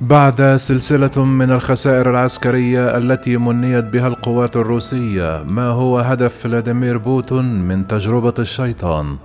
بعد سلسلة من الخسائر العسكرية التي منيت بها القوات الروسية، ما هو هدف فلاديمير بوتون من تجربة الشيطان؟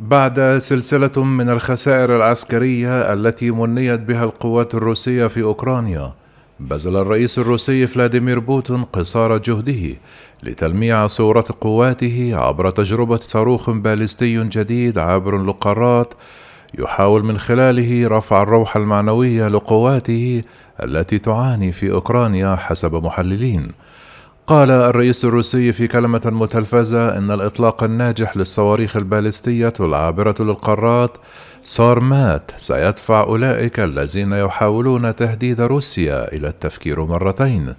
بعد سلسلة من الخسائر العسكرية التي منيت بها القوات الروسية في أوكرانيا، بذل الرئيس الروسي فلاديمير بوتين قصارى جهده لتلميع صورة قواته عبر تجربة صاروخ باليستي جديد عابر للقارات يحاول من خلاله رفع الروح المعنوية لقواته التي تعاني في أوكرانيا حسب محللين. قال الرئيس الروسي في كلمة متلفزة إن الإطلاق الناجح للصواريخ البالستية العابرة للقارات صارمات سيدفع أولئك الذين يحاولون تهديد روسيا إلى التفكير مرتين.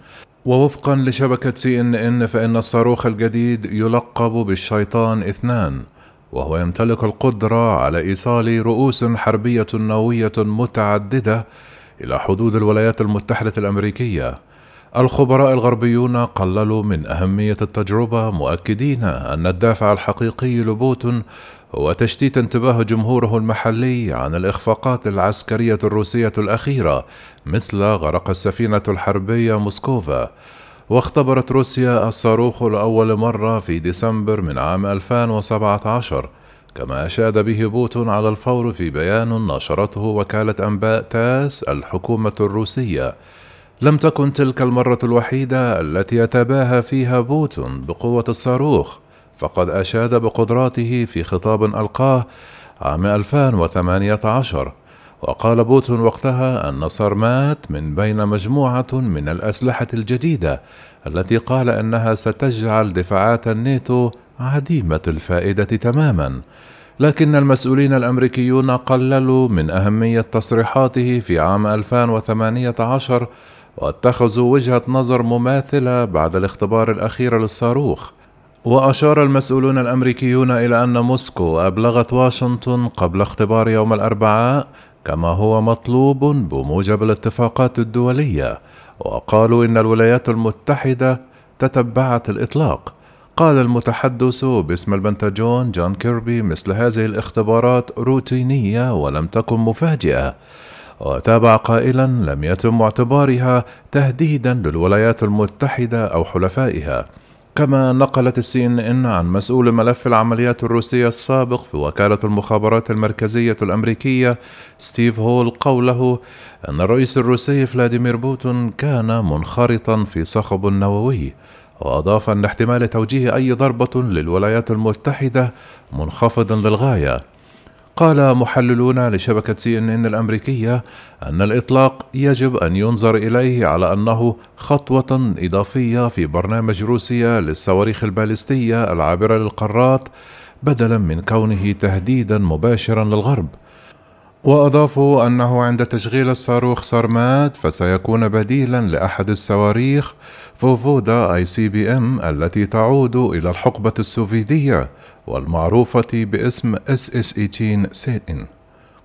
ووفقا لشبكة سي إن إن فإن الصاروخ الجديد يلقب بالشيطان اثنان وهو يمتلك القدرة على إيصال رؤوس حربية نووية متعددة إلى حدود الولايات المتحدة الأمريكية. الخبراء الغربيون قللوا من أهمية التجربة مؤكدين أن الدافع الحقيقي لبوتون هو تشتيت انتباه جمهوره المحلي عن الإخفاقات العسكرية الروسية الأخيرة مثل غرق السفينة الحربية موسكفا. واختبرت روسيا الصاروخ لأول مرة في ديسمبر من عام 2017 كما أشاد به بوتين على الفور في بيان نشرته وكالة أنباء تاس الحكومة الروسية. لم تكن تلك المرة الوحيدة التي يتباهى فيها بوتين بقوة الصاروخ، فقد أشاد بقدراته في خطاب ألقاه عام 2018 وقال بوتون وقتها أن صرمات من بين مجموعة من الأسلحة الجديدة التي قال أنها ستجعل دفاعات الناتو عديمة الفائدة تماما لكن المسؤولين الأمريكيون قللوا من أهمية تصريحاته في عام 2018 واتخذوا وجهة نظر مماثلة بعد الاختبار الأخير للصاروخ. وأشار المسؤولون الأمريكيون إلى أن موسكو أبلغت واشنطن قبل اختبار يوم الأربعاء كما هو مطلوب بموجب الاتفاقات الدولية. وقالوا إن الولايات المتحدة تتبعت الإطلاق. قال المتحدث باسم البنتاجون جون كيربي مثل هذه الاختبارات روتينية ولم تكن مفاجئة وتابع قائلا لم يتم اعتبارها تهديدا للولايات المتحدة أو حلفائها. كما نقلت ال CNN عن مسؤول ملف العمليات الروسية السابق في وكالة المخابرات المركزية الأمريكية ستيف هول قوله أن الرئيس الروسي فلاديمير بوتين كان منخرطا في صخب نووي وأضاف أن احتمال توجيه أي ضربة للولايات المتحدة منخفض للغاية. قال محللون لشبكة CNN الأمريكية أن الإطلاق يجب أن ينظر إليه على أنه خطوة إضافية في برنامج روسيا للصواريخ البالستية العابرة للقارات بدلا من كونه تهديدا مباشرا للغرب. وأضافوا أنه عند تشغيل الصاروخ سارمات فسيكون بديلا لأحد الصواريخ فوفودا أي سي بي إم التي تعود إلى الحقبة السوفيتية والمعروفة باسم SS 18 Satan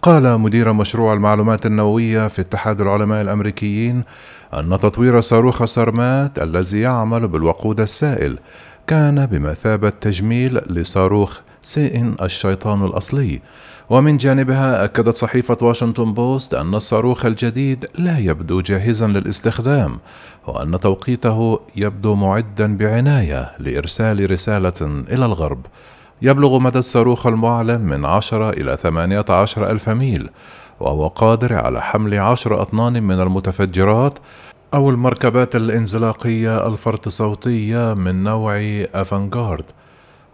قال مدير مشروع المعلومات النووية في اتحاد العلماء الأمريكيين أن تطوير صاروخ سارمات الذي يعمل بالوقود السائل كان بمثابة تجميل لصاروخ سيئن الشيطان الأصلي. ومن جانبها أكدت صحيفة واشنطن بوست أن الصاروخ الجديد لا يبدو جاهزا للاستخدام وأن توقيته يبدو معدا بعناية لإرسال رسالة إلى الغرب. يبلغ مدى الصاروخ المعلن من 10 إلى 18 ألف ميل وهو قادر على حمل عشر أطنان من المتفجرات أو المركبات الإنزلاقية الفرط صوتية من نوع أفانغارد.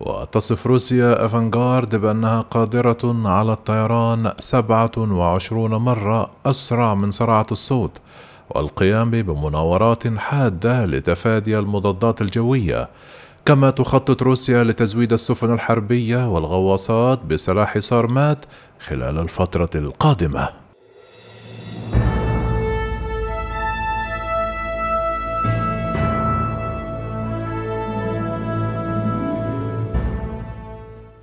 وتصف روسيا أفانغارد بأنها قادرة على الطيران 27 مرة أسرع من سرعة الصوت والقيام بمناورات حادة لتفادي المضادات الجوية. كما تخطط روسيا لتزويد السفن الحربية والغواصات بسلاح صارمات خلال الفترة القادمة.